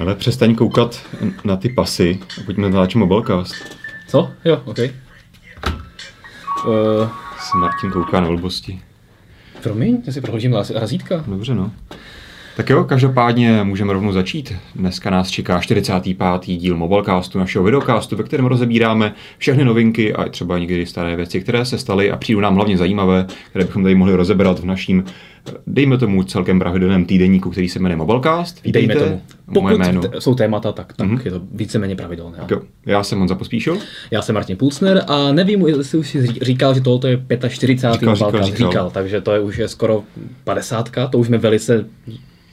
Ale přestaň koukat na ty pasy a pojďme natáčet mobilecast. Co? Jo, OK. Uh, Se Martin kouká na blbosti. promiň, já si prohlížím raz- razítka. Dobře, no. Tak jo, každopádně můžeme rovnou začít. Dneska nás čeká 45. díl Mobilecastu, našeho videocastu, ve kterém rozebíráme všechny novinky a třeba někdy staré věci, které se staly a přijdou nám hlavně zajímavé, které bychom tady mohli rozebrat v naším, dejme tomu, celkem pravidelném týdeníku, který se jmenuje Mobilecast. Dejme Vítejte. tomu. Moje Pokud jméno. t- jsou témata, tak, tak Mhm. je to víceméně pravidelné. Tak jo, Já jsem Honza Pospíšil. Já jsem Martin Pulsner a nevím, jestli už si ří- říkal, že tohle je 45. Říkal, říkal, říkal. říkal, takže to je už je skoro 50. To už jsme velice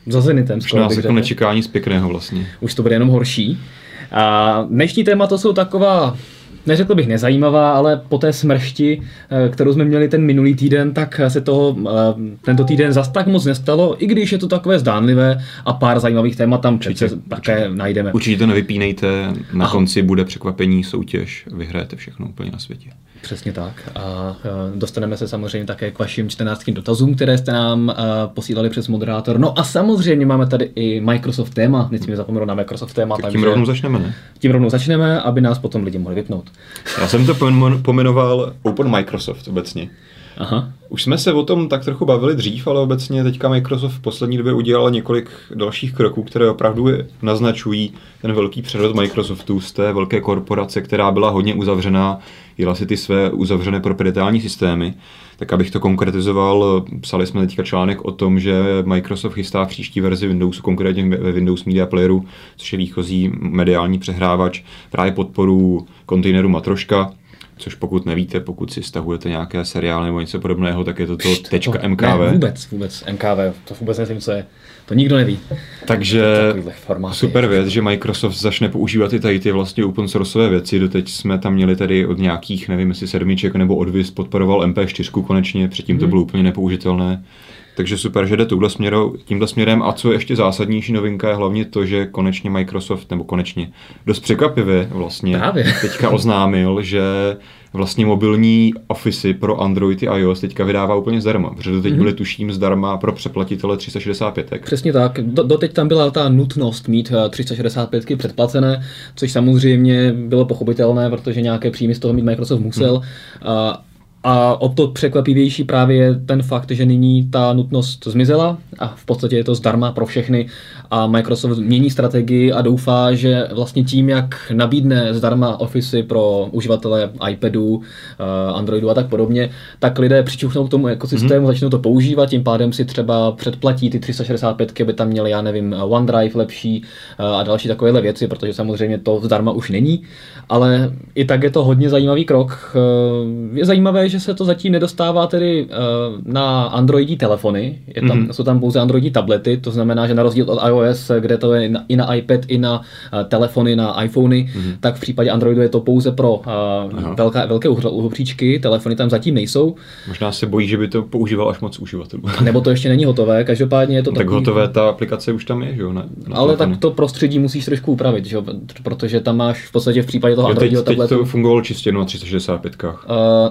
za zenitem. Už skoro nás jako řekl. nečeká nic pěkného vlastně. Už to bude jenom horší. A dnešní téma to jsou taková, neřekl bych nezajímavá, ale po té smršti, eh, kterou jsme měli ten minulý týden, tak se toho eh, tento týden zas tak moc nestalo, i když je to takové zdánlivé a pár zajímavých témat tam přece Určitě, také najdeme. Určitě to nevypínejte, na Aha. konci bude překvapení, soutěž, vyhrajete všechno úplně na světě. Přesně tak. A eh, dostaneme se samozřejmě také k vašim 14 dotazům, které jste nám eh, posílali přes moderátor. No a samozřejmě máme tady i Microsoft téma. Nesmíme zapomenout na Microsoft téma, Tak tím rovnou začneme, ne? tím rovnou začneme, aby nás potom lidi mohli vypnout. Já jsem to pomenoval Open Microsoft obecně. Aha. Už jsme se o tom tak trochu bavili dřív, ale obecně teďka Microsoft v poslední době udělal několik dalších kroků, které opravdu naznačují ten velký přerod Microsoftu z té velké korporace, která byla hodně uzavřená, jela si ty své uzavřené proprietární systémy. Tak abych to konkretizoval, psali jsme teďka článek o tom, že Microsoft chystá příští verzi Windowsu, konkrétně ve Windows Media Playeru, což je výchozí mediální přehrávač, právě podporu kontejneru Matroška, Což pokud nevíte, pokud si stahujete nějaké seriály nebo něco podobného, tak je to to tečka To- MKV. Ne, vůbec, vůbec, MKV, to vůbec nevím, co je. To nikdo neví. Takže super věc, že Microsoft začne používat i tady ty vlastně open sourceové věci. Doteď jsme tam měli tady od nějakých, nevím jestli sedmiček nebo od Vist podporoval MP4 konečně, předtím Mhm. to bylo úplně nepoužitelné. Takže super, že jde touhle směrou, tímhle směrem. A co je ještě zásadnější novinka je hlavně to, že konečně Microsoft, nebo konečně dost překvapivě vlastně Právě. teďka oznámil, že vlastně mobilní Office pro Android i iOS teďka vydává úplně zdarma, protože to teď Mhm. byly tuším zdarma pro přeplatitele 365. Přesně tak. Do, doteď tam byla ta nutnost mít eh, 365 předplacené, což samozřejmě bylo pochopitelné, protože nějaké příjmy z toho mít Microsoft musel. A, a o to překvapivější právě je ten fakt, že nyní ta nutnost zmizela a v podstatě je to zdarma pro všechny a Microsoft mění strategii a doufá, že vlastně tím, jak nabídne zdarma Office pro uživatele iPadu, eh, Androidu a tak podobně, tak lidé přičuchnou k tomu ekosystému, mm-hmm. začnou to používat, tím pádem si třeba předplatí ty 365, aby tam měli, já nevím, OneDrive lepší eh, a další takovéhle věci, protože samozřejmě to zdarma už není, ale i tak je to hodně zajímavý krok. Eh, Je zajímavé, že se to zatím nedostává tedy eh, na Androidí telefony, je tam, Mhm. mm-hmm. jsou tam pouze Androidí tablety, to znamená, že na rozdíl od iOS, kde to je na- i na iPad, i na eh, telefony, na iPhony, mm-hmm. tak v případě Androidu je to pouze pro uh, velké, velké uhopříčky, telefony tam zatím nejsou, Možná se bojí, že by to používal až moc uživatelů. nebo to ještě není hotové, každopádně je to tak takový, hotové, ta aplikace už tam je, že jo? Na, na ale telefonu. tak to prostředí musíš trošku upravit, že? jo, protože tam máš v podstatě v případě toho teď, Androidového teď tabletu. to fungovalo čistě na 365. Uh,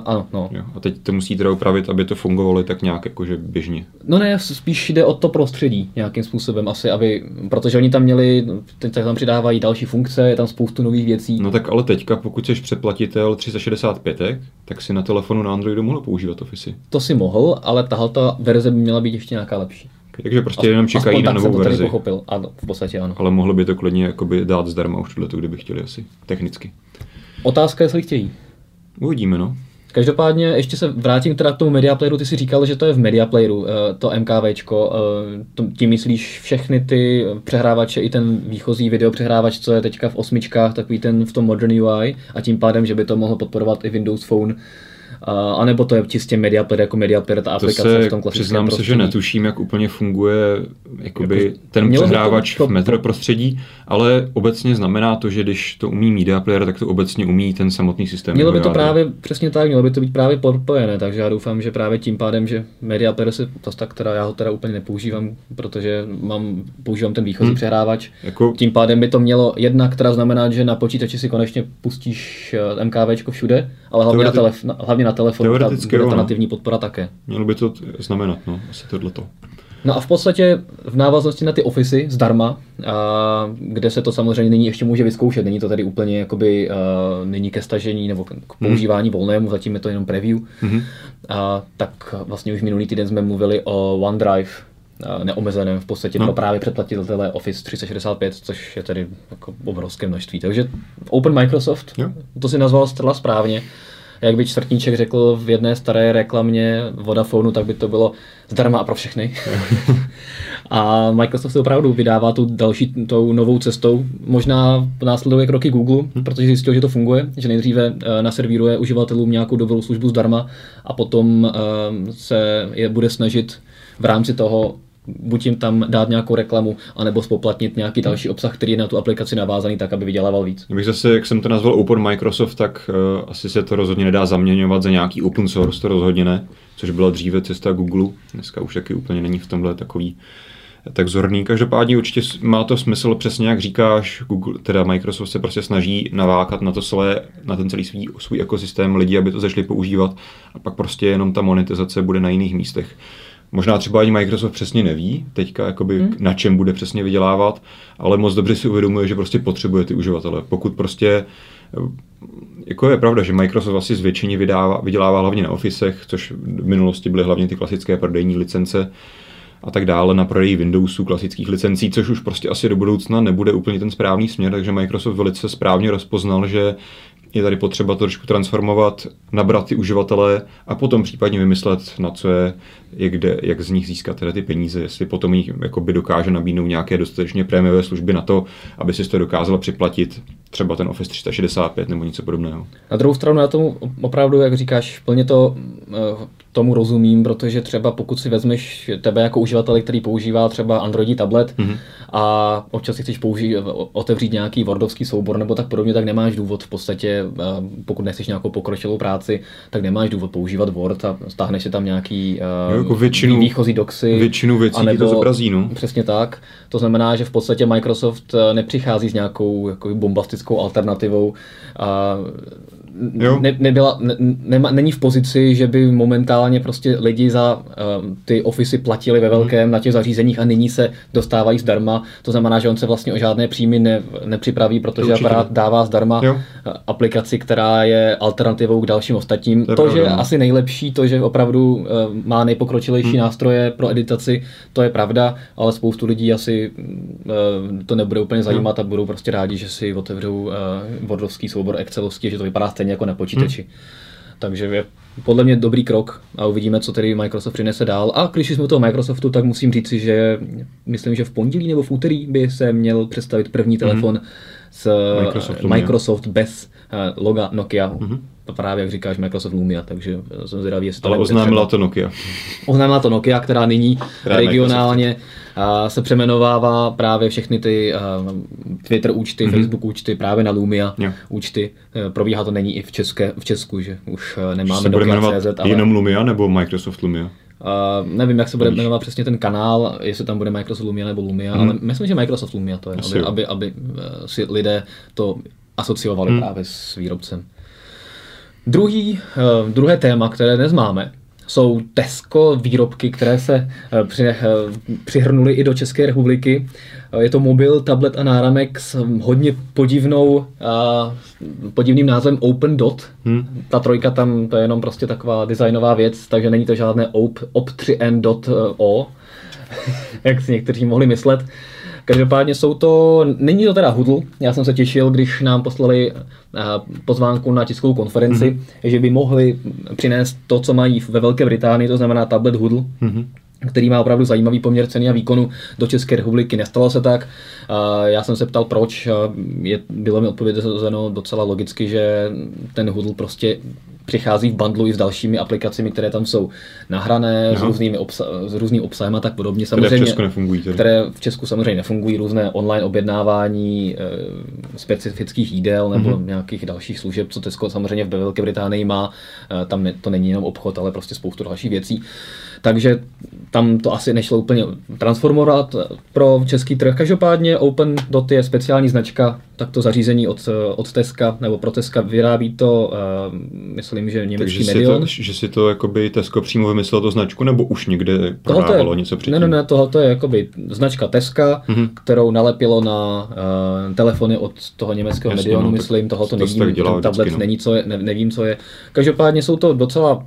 ano, no. Jo. A teď to musí teda upravit, aby to fungovalo tak nějak jakože běžně. No ne, spíš jde o to prostředí nějakým způsobem asi, aby, protože oni tam měli, teď tam přidávají další funkce, je tam spoustu nových věcí. No tak ale teďka, pokud jsi předplatitel 365, tak si na telefonu na Androidu mohl používat Office. To si mohl, ale tahle ta verze by měla být ještě nějaká lepší. Takže prostě jenom čekají Aspoň na tak jsem novou verzi. pochopil. Ano, v podstatě ano. Ale mohli by to klidně jakoby dát zdarma už tohleto, kdyby chtěli asi, technicky. Otázka, jestli chtějí. Uvidíme, no. Každopádně ještě se vrátím teda k tomu Media Playeru, ty si říkal, že to je v Media Playeru, eh, to MKVčko, eh, tím myslíš všechny ty přehrávače, i ten výchozí videopřehrávač, co je teďka v osmičkách, takový ten v tom Modern UI a tím pádem, že by to mohlo podporovat i Windows Phone, anebo to je čistě Media Player jako Media Player, ta To aplikace se v tom klasickém přiznám se, že prostředí. netuším, jak úplně funguje jakoby Jako- ten přehrávač to- v metro prostředí, ale obecně znamená to, že když to umí Media Player, tak to obecně umí ten samotný systém. Mělo by to právě přesně tak, mělo by to být právě propojené, takže já doufám, že právě tím pádem, že Media Player se to tak teda já ho teda úplně nepoužívám, protože mám, používám ten výchozí Hmm. přehrávač. Jako, Tím pádem by to mělo jednak teda znamenat, že na počítači si konečně pustíš eh, MKVčko všude, ale hlavně, na, telef- na, hlavně na telefonu ta, Teoreticky bude jo, ta no. nativní podpora také. mělo by to znamenat, no, asi tohleto. No a v podstatě v návaznosti na ty ofisy zdarma, a, kde se to samozřejmě nyní ještě může vyzkoušet, není to tady úplně jakoby, a, není ke stažení nebo k Mhm. používání volnému, zatím je to jenom preview, a, tak vlastně už minulý týden jsme mluvili o OneDrive, neomezeném v podstatě No. pro právě předplatitele Office 365, což je tedy jako obrovské množství. Takže Open Microsoft, Jo. to si nazval zcela správně. Jak by Čtvrtníček řekl v jedné staré reklamě Vodafonu, tak by to bylo zdarma a pro všechny. a Microsoft se opravdu vydává tu další, tou novou cestou. Možná následuje kroky Google, protože zjistil, že to funguje, že nejdříve eh, naservíruje uživatelům nějakou dobrou službu zdarma a potom eh, se je bude snažit v rámci toho buď jim tam dát nějakou reklamu, anebo spoplatnit nějaký další obsah, který je na tu aplikaci navázaný tak, aby vydělával víc. Kdybych zase, jak jsem to nazval Open Microsoft, tak uh, asi se to rozhodně nedá zaměňovat za nějaký open source, to rozhodně ne, což byla dříve cesta Google, dneska už taky úplně není v tomhle takový tak zorný. Každopádně určitě má to smysl přesně jak říkáš, Google, teda Microsoft se prostě snaží navákat na to celé, na ten celý svý, svůj ekosystém lidí, aby to začali používat a pak prostě jenom ta monetizace bude na jiných místech. Možná třeba ani Microsoft přesně neví teďka, jakoby, hmm. na čem bude přesně vydělávat, ale moc dobře si uvědomuje, že prostě potřebuje ty uživatele. Pokud prostě jako je pravda, že Microsoft asi zvětšeně vydává, vydělává hlavně na Officech, což v minulosti byly hlavně ty klasické prodejní licence a tak dále na prodej Windowsů, klasických licencí, což už prostě asi do budoucna nebude úplně ten správný směr, takže Microsoft velice správně rozpoznal, že je tady potřeba to trošku transformovat, nabrat ty uživatele a potom případně vymyslet, na co je, jak, de, jak z nich získat teda ty peníze, jestli potom jich jakoby dokáže nabídnout nějaké dostatečně prémiové služby na to, aby si to dokázala připlatit třeba ten Office 365 nebo něco podobného. Na druhou stranu já tomu opravdu, jak říkáš, plně to eh, tomu rozumím, protože třeba pokud si vezmeš tebe jako uživatele, který používá třeba Androidní tablet mm-hmm. a občas si chceš použít, otevřít nějaký Wordovský soubor nebo tak podobně, tak nemáš důvod v podstatě, eh, pokud nechceš nějakou pokročilou práci, tak nemáš důvod používat Word a stáhneš si tam nějaký Jo, jako většinu- výchozí doxy. většinu věcí ti to zobrazí, no. Přesně tak. To znamená, že v podstatě Microsoft eh, nepřichází s nějakou jako bombastickou alternativou. A. ne, nebyla, ne, nema, není v pozici, že by momentálně prostě lidi za uh, ty ofisy platili ve velkém na těch zařízeních a nyní se dostávají zdarma. To znamená, že on se vlastně o žádné příjmy ne, nepřipraví, protože určitě. aparát dává zdarma Jo. eh, aplikaci, která je alternativou k dalším ostatním. To je To, že no. asi nejlepší, to, že opravdu uh, má nejpokročilejší hmm. nástroje pro editaci, to je pravda, ale spoustu lidí asi uh, to nebude úplně zajímat a budou prostě rádi, že si otevřou uh, Wordovský soubor Excelovský, že to vypadá stejně jako na počítači. Hmm. Takže je podle mě dobrý krok a uvidíme, co tedy Microsoft přinese dál. A když jsme u toho Microsoftu, tak musím říci, že myslím, že v pondělí nebo v úterý by se měl představit první telefon s Microsoft Microsoft. Microsoft bez eh, loga Nokia. Mm-hmm. Právě jak říkáš Microsoft Lumia, takže eh, jsem zvědavý, jestli to Ale oznámila třeba. to Nokia. Oznámila to Nokia, která nyní Která regionálně a, se přeměnovává právě všechny ty a, Twitter účty, mm-hmm. Facebook účty právě na Lumia Jo. účty. Probíhá to není i v, České, v Česku, že už nemáme Nokia.cz, ale jenom Lumia nebo Microsoft Lumia? a, nevím, jak se bude jmenovat přesně ten kanál, jestli tam bude Microsoft Lumia nebo Lumia, ale myslím, že Microsoft Lumia to je, Asi aby, jo. aby, aby si lidé to asociovali Hmm. právě s výrobcem. Druhý, eh, druhé téma, které dnes máme, jsou Tesco výrobky, které se eh, při, eh, přihrnuly i do České republiky. Je to mobil, tablet a náramek s hm, hodně podivnou, podivným názvem Open Dot. Hmm. Ta trojka tam, to je jenom prostě taková designová věc, takže není to žádné op, op3n.o, jak si někteří mohli myslet. Každopádně jsou to, není to teda Hudl, já jsem se těšil, když nám poslali eh, pozvánku na tiskovou konferenci, Mhm. mm-hmm. že by mohli přinést to, co mají ve Velké Británii, to znamená tablet Hudl, Mhm. který má opravdu zajímavý poměr ceny a výkonu do České republiky. Nestalo se tak. A Já jsem se ptal, proč. Je, bylo mi odpovězeno docela logicky, že ten Hudl prostě přichází v bundlu i s dalšími aplikacemi, které tam jsou nahrané, s, různými obsa- s různým obsahem a tak podobně. Které v Samozřejmě, Česku nefungují. Tedy. které v Česku samozřejmě nefungují, různé online objednávání e, specifických jídel nebo Mhm. mm-hmm. nějakých dalších služeb, co Tesco samozřejmě v Velké Británii má. E, tam ne, to není jenom obchod, ale prostě spoustu dalších věcí. Takže tam to asi nešlo úplně transformovat pro český trh. Každopádně Open Dot je speciální značka, tak to zařízení od, od Teska nebo pro Teska vyrábí to, uh, myslím, myslím, že německý Takže si Medion. to, že si to jakoby Tesco přímo vymyslel to značku, nebo už někde prodávalo je, něco předtím? Ne, ne, ne, tohle je jakoby značka Teska, Mhm. kterou nalepilo na uh, telefony od toho německého Jasně, Medionu, no, myslím, tohle to nevím, dělá ten tablet vždycky, no. není, co je, ne, nevím, co je. Každopádně jsou to docela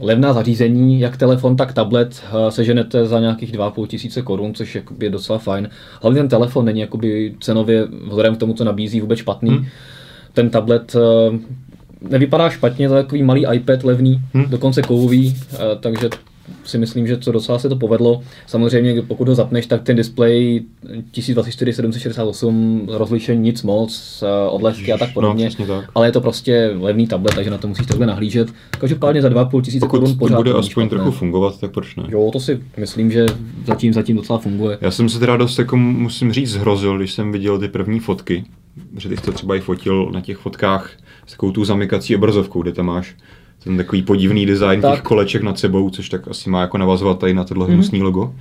levná zařízení, jak telefon, tak tablet uh, seženete za nějakých 2,5 tisíce korun, což je docela fajn. Hlavně ten telefon není jakoby cenově, vzhledem k tomu, co nabízí, vůbec špatný. Hmm. Ten tablet uh, nevypadá špatně, to je takový malý iPad levný, Hmm. dokonce kovový, uh, takže si myslím, že to docela se to povedlo. Samozřejmě, pokud ho zapneš, tak ten displej 1024 768 rozlišení nic moc, eh, odlehky a tak podobně. No, tak. Ale je to prostě levný tablet, takže na to musíš takhle nahlížet. Každopádně za 2,5 tisíce Pokud korun to pořád bude není aspoň špatné. trochu fungovat, tak proč ne? Jo, to si myslím, že zatím, zatím docela funguje. Já jsem se teda dost, jako musím říct, zhrozil, když jsem viděl ty první fotky, že ty jsi to třeba i fotil na těch fotkách s takovou tu zamykací obrazovkou, kde tam máš ten takový podivný design Tak. těch koleček nad sebou, což tak asi má jako navazovat tady na Mhm. tohle hnusný logo.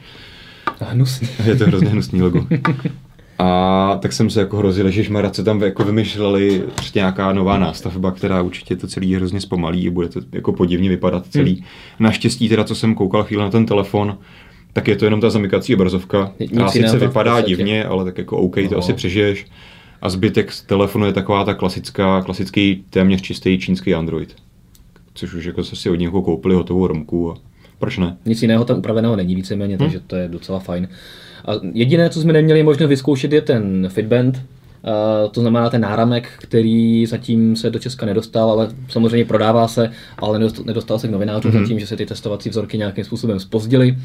Hnusný. Je to hrozně hnusný logo. A tak jsem se jako hrozil, že se tam jako vymýšleli prostě nějaká nová nástavba, která určitě to celý hrozně zpomalí a bude to jako podivně vypadat celý. Hmm. Naštěstí teda, co jsem koukal chvíli na ten telefon, tak je to jenom ta zamykací obrazovka, Nic která sice vypadá divně, ale tak jako OK, to No. asi přežiješ. A zbytek z telefonu je taková ta klasická, klasický téměř čistý čínský Android. Což už jako se si od někoho koupili hotovou romku a proč ne? Nic jiného tam upraveného není víceméně, Hmm. takže to je docela fajn. A jediné, co jsme neměli možnost vyzkoušet, je ten Fitband, to znamená ten náramek, který zatím se do Česka nedostal, ale samozřejmě prodává se, ale nedost- nedostal se k novinářům Mhm. zatím, že se ty testovací vzorky nějakým způsobem spozdily.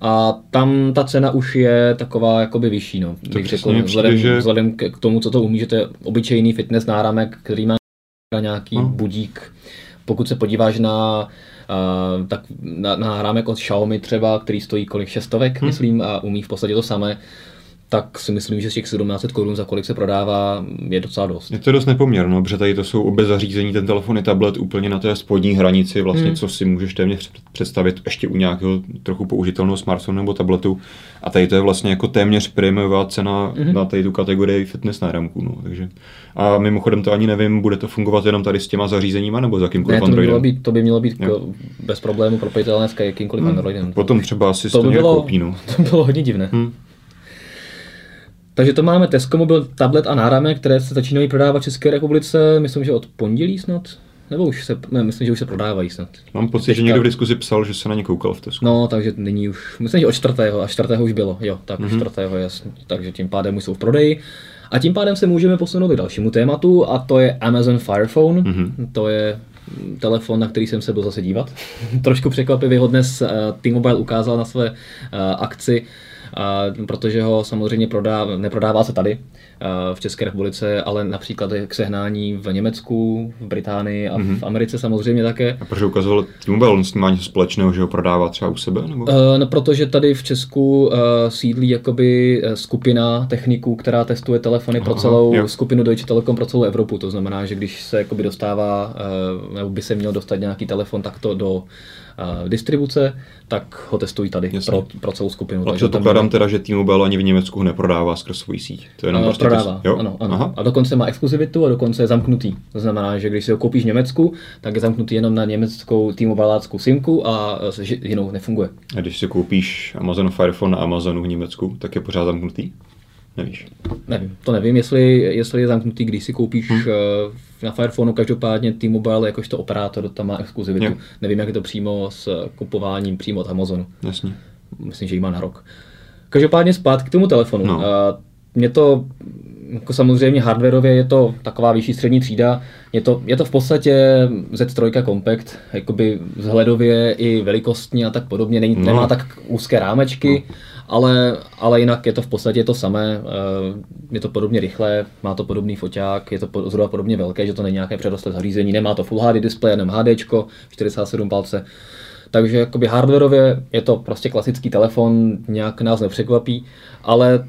A tam ta cena už je taková jakoby vyšší. No. Bych přesně řekl, vzhledem, že- vzhledem k tomu, co to umí, že to je obyčejný fitness náramek, který má nějaký No. budík. Pokud se podíváš na Uh, tak na, na náramek od Xiaomi třeba, který stojí kolik šestovek, hmm. myslím, a umí v podstatě to samé, tak si myslím, že z těch 1700 korun, za kolik se prodává, je docela dost. Je to dost nepoměrno, protože tady to jsou obě zařízení, ten telefon i tablet úplně na té spodní hranici, vlastně, Hmm. co si můžeš téměř představit ještě u nějakého trochu použitelného smartphonu nebo tabletu. A tady to je vlastně jako téměř prémiová cena Mhm. na tady tu kategorii fitness náramků. No, takže. A mimochodem to ani nevím, bude to fungovat jenom tady s těma zařízeníma nebo s Ne, jakýmkoliv to by mělo Androidem. být, to by mělo být Jo. bez problému propojitelné s jakýmkoliv Hmm. Androidem. Potom třeba asi to by, bylo, koupí, no. to by bylo hodně divné. Hm. Takže to máme Tesco mobil, tablet a náramek, které se začínají prodávat v České republice, myslím, že od pondělí snad, nebo už se, ne, myslím, že už se prodávají snad. Mám pocit, že Teďka- někdo v diskuzi psal, že se na ně koukal v Tesku. No, takže nyní už, myslím, že od čtvrtého, a čtvrtého už bylo, jo, tak Mhm. mm-hmm. čtvrtého, jasně, takže tím pádem už jsou v prodeji. A tím pádem se můžeme posunout k dalšímu tématu a to je Amazon Fire Phone. Mhm. Mm-hmm. To je telefon, na který jsem se byl zase dívat. Trošku překvapivě ho dnes uh, T-Mobile ukázal na své uh, akci, protože ho samozřejmě prodá, neprodává se tady v České republice, ale například je k sehnání v Německu, v Británii a Mhm. v Americe samozřejmě také. A proč ukazoval T-Mobile, on s ním má něco společného, že ho prodává třeba u sebe? Nebo? Uh, no, protože tady v Česku uh, sídlí jakoby eh, skupina techniků, která testuje telefony pro celou jo. skupinu Deutsche Telekom pro celou Evropu. To znamená, že když se jakoby dostává, nebo by se měl dostat nějaký telefon takto do distribuce, tak ho testují tady Jasně. pro, pro celou skupinu. A předpokládám teda, že T-Mobile ani v Německu ho neprodává skrz svoji síť. To je jenom Uh, prostě prodává, test- jo? ano, ano. Aha. A dokonce má exkluzivitu a dokonce je zamknutý. To znamená, že když si ho koupíš v Německu, tak je zamknutý jenom na německou T-Mobileáckou simku a eh, jinou nefunguje. A když si koupíš Amazon Fire Phone na Amazonu v Německu, tak je pořád zamknutý? Nevíš. Nevím, to nevím, jestli, jestli je zamknutý, když si koupíš hmm. Na Firephoneu, každopádně T-Mobile jakožto operátor tam má exkluzivitu. Jo. Nevím, jak je to přímo s kupováním přímo od Amazonu. Jasně. Myslím, že ji má na rok. Každopádně zpátky k tomu telefonu. No. A Mě to, jako samozřejmě hardwareově je to taková vyšší střední třída, je to, je to v podstatě Z3 Compact, jakoby vzhledově i velikostně a tak podobně, Není, No. nemá tak úzké rámečky, ale, ale jinak je to v podstatě to samé, eh, je to podobně rychlé, má to podobný foťák, je to zhruba podobně velké, že to není nějaké předrostlé zařízení, nemá to Full HD display, jenom HD, 47 palce, takže jakoby hardwareově je to prostě klasický telefon, nějak nás nepřekvapí, ale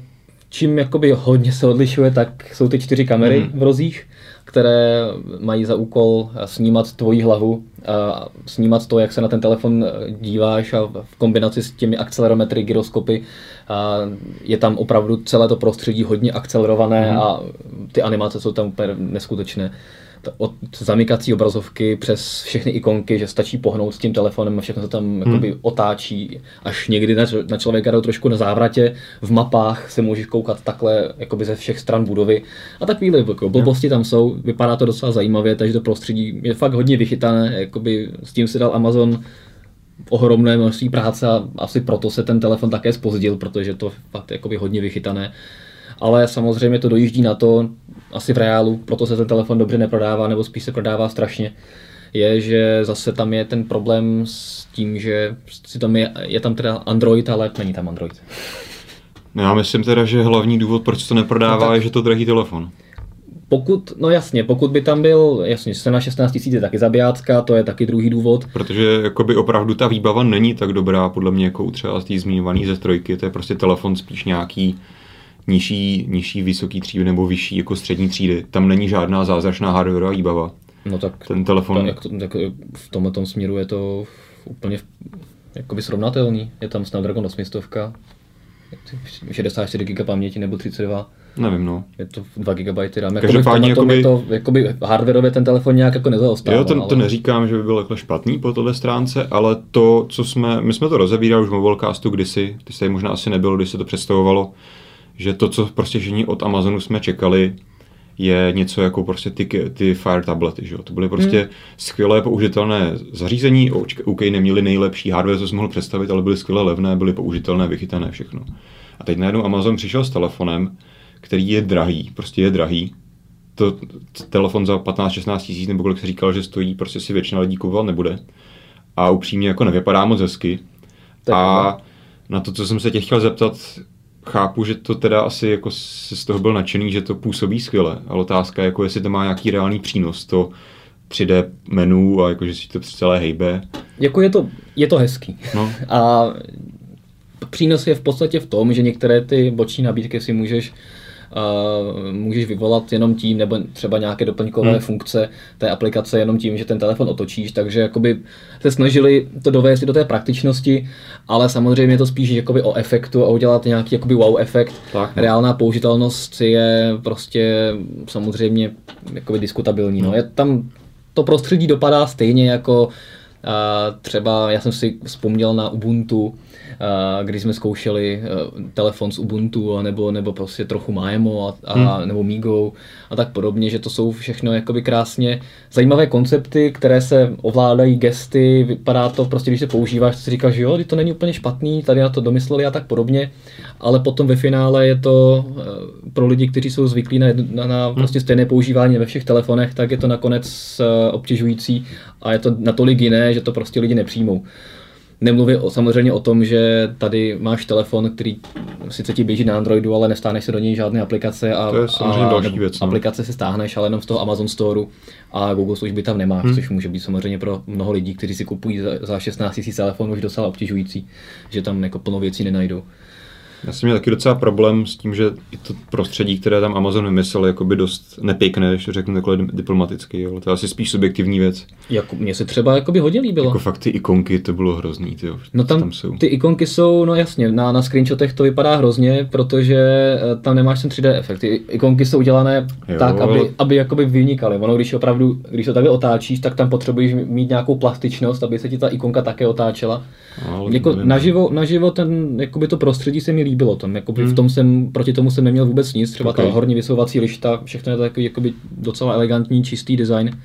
čím jakoby hodně se odlišuje, tak jsou ty čtyři kamery Mhm. v rozích, které mají za úkol snímat tvoji hlavu, a snímat to, jak se na ten telefon díváš a v kombinaci s těmi akcelerometry, gyroskopy a je tam opravdu celé to prostředí hodně akcelerované Mhm. a ty animace jsou tam úplně neskutečné. Od zamykací obrazovky přes všechny ikonky, že stačí pohnout s tím telefonem a všechno se tam hmm. jakoby otáčí, až někdy na, na člověka jdou trošku na závratě, v mapách se můžeš koukat takhle jakoby ze všech stran budovy a takovýhle jako blbosti tam jsou, vypadá to docela zajímavě, takže to prostředí je fakt hodně vychytané, jakoby s tím si dal Amazon ohromné množství práce a asi proto se ten telefon také spozdil, protože to fakt jakoby hodně vychytané. Ale samozřejmě to dojíždí na to, asi v reálu, proto se ten telefon dobře neprodává, nebo spíš se prodává strašně, je, že zase tam je ten problém s tím, že si tam je, je tam teda Android, ale není tam Android. Já myslím teda, že hlavní důvod, proč to neprodává, no je, že to drahý telefon. Pokud, no jasně, pokud by tam byl, jasně, cena 16 000 je taky zabijácká, to je taky druhý důvod. Protože jakoby opravdu ta výbava není tak dobrá, podle mě, jako třeba z té zmiňované ze trojky, to je prostě telefon spíš nějaký nižší, nižší vysoký třídy nebo vyšší jako střední třídy. Tam není žádná zázračná hardwareová výbava. No tak, ten telefon... Tak, jak to, tak v tomhle směru je to úplně jakoby srovnatelný. Je tam Snapdragon 800, 64 GB paměti nebo 32. Nevím, no. Je to 2 GB RAM. Každopádně jakoby... Je to, jakoby hardwareově ten telefon nějak jako nezaostává. Jo, to, ale... to neříkám, že by byl jako špatný po tohle stránce, ale to, co jsme, my jsme to rozebírali už v Mobilecastu kdysi, ty se možná asi nebylo, když se to představovalo, že to, co prostě všichni od Amazonu jsme čekali, je něco jako prostě ty, ty Fire tablety, že jo? To byly prostě hmm. skvělé použitelné zařízení, OK, neměli nejlepší hardware, co jsem mohl představit, ale byly skvěle levné, byly použitelné, vychytané, všechno. A teď najednou Amazon přišel s telefonem, který je drahý, prostě je drahý. To telefon za 15-16 tisíc, nebo kolik se říkal, že stojí, prostě si většina lidí kupovat nebude. A upřímně jako nevypadá moc hezky. Tak a na to, co jsem se tě chtěl zeptat, chápu, že to teda asi jako si z toho byl nadšený, že to působí skvěle, ale otázka je, jako jestli to má nějaký reálný přínos, to 3D menu a jako, že si to celé hejbe. Jako je to, je to hezký. No. A přínos je v podstatě v tom, že některé ty boční nabídky si můžeš uh, můžeš vyvolat jenom tím, nebo třeba nějaké doplňkové hmm. funkce té aplikace jenom tím, že ten telefon otočíš, takže jakoby se snažili to dovést do té praktičnosti, ale samozřejmě je to spíš jakoby o efektu a udělat nějaký jakoby wow efekt. Tak, no. Reálná použitelnost je prostě samozřejmě jakoby diskutabilní. No. Hmm. Je tam to prostředí dopadá stejně jako uh, třeba, já jsem si vzpomněl na Ubuntu, když jsme zkoušeli telefon z Ubuntu, nebo, nebo prostě trochu Maemo a, a, hmm. nebo Migo a tak podobně, že to jsou všechno jakoby krásně zajímavé koncepty, které se ovládají gesty, vypadá to prostě, když se používáš, si říkáš, že jo, to není úplně špatný, tady na to domysleli a tak podobně, ale potom ve finále je to e, pro lidi, kteří jsou zvyklí na, na, na hmm. prostě stejné používání ve všech telefonech, tak je to nakonec e, obtěžující a je to natolik jiné, že to prostě lidi nepřijmou. Nemluvě o, samozřejmě o tom, že tady máš telefon, který sice ti běží na Androidu, ale nestáneš se do něj žádné aplikace a, to je samozřejmě a, další věc, no. aplikace si stáhneš, ale jenom z toho Amazon Storeu a Google služby tam nemáš, hmm. což může být samozřejmě pro mnoho lidí, kteří si kupují za, za 16 000 telefonů už docela obtěžující, že tam jako plno věcí nenajdou. Já jsem měl taky docela problém s tím, že i to prostředí, které tam Amazon vymyslel, je by dost nepěkné, když to řeknu takhle diplomaticky, ale to je asi spíš subjektivní věc. Jako, mně se třeba jakoby hodně líbilo. Jako fakt ty ikonky, to bylo hrozný, tyjo, No tam, tam jsou. ty ikonky jsou, no jasně, na, na screenshotech to vypadá hrozně, protože eh, tam nemáš ten 3D efekt. Ty ikonky jsou udělané jo, tak, aby, ale... aby jakoby vynikaly. Ono, když opravdu, když to takhle otáčíš, tak tam potřebuješ mít nějakou plastičnost, aby se ti ta ikonka také otáčela. Ale jako naživo, naživo ten, jakoby to prostředí se mi líbilo. Tam, jakoby hmm. v tom jsem, proti tomu jsem neměl vůbec nic. Třeba okay. ta horní vysouvací lišta, všechno je to takový jakoby docela elegantní, čistý design.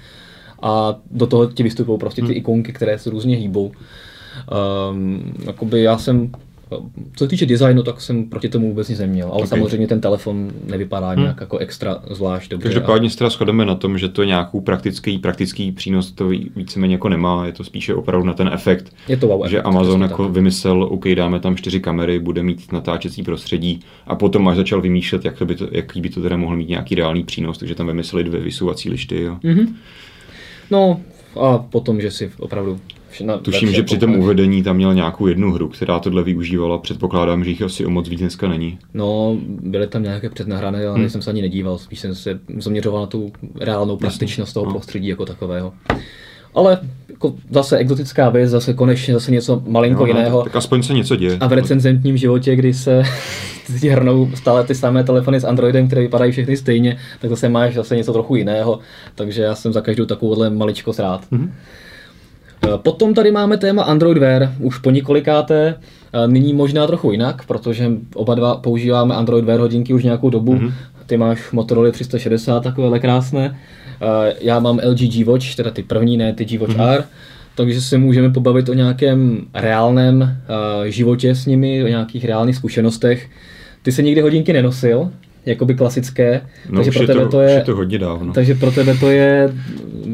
A do toho ti vystupují prostě ty hmm. ikonky, které se různě hýbou. Um, jakoby já jsem co se týče designu, tak jsem proti tomu vůbec nic neměl, ale okay. samozřejmě ten telefon nevypadá hmm. nějak jako extra zvlášť dobře. Každopádně se teda shodeme na tom, že to je nějakou praktický, praktický přínos, to víceméně jako nemá, je to spíše opravdu na ten efekt, je to wow že efekt, Amazon jako tak. vymyslel, OK, dáme tam čtyři kamery, bude mít natáčecí prostředí a potom až začal vymýšlet, jak by to, jaký by to teda mohl mít nějaký reálný přínos, takže tam vymysleli dvě vysouvací lišty. Jo. Mm-hmm. No a potom, že si opravdu na Tuším, že při tom uvedení tam měl nějakou jednu hru, která tohle využívala. Předpokládám, že jich asi o moc víc dneska není. No, byly tam nějaké přednahrané, ale hmm. jsem se ani nedíval. Spíš jsem se zaměřoval na tu reálnou plastičnost toho no. prostředí jako takového. Ale jako zase exotická věc, zase konečně zase něco malinko no, jiného. Tak, tak aspoň se něco děje. A v recenzentním životě, kdy se ti hrnou stále ty samé telefony s Androidem, které vypadají všechny stejně, tak zase máš zase něco trochu jiného. Takže já jsem za každou takovouhle maličkost rád. Mhm. Eh, Potom tady máme téma Android Wear, už po několikáté, eh, nyní možná trochu jinak, protože oba dva používáme Android Wear hodinky už nějakou dobu. Mhm. Ty máš Motorola 360, takovéhle krásné. Eh, Já mám LG G-Watch, teda ty první, ne ty G-Watch Mhm. R, takže se můžeme pobavit o nějakém reálném životě s nimi, o nějakých reálných zkušenostech. Ty se nikdy hodinky nenosil, jakoby klasické, No, takže pro tebe to, to je, je to hodně dávno. takže pro tebe to je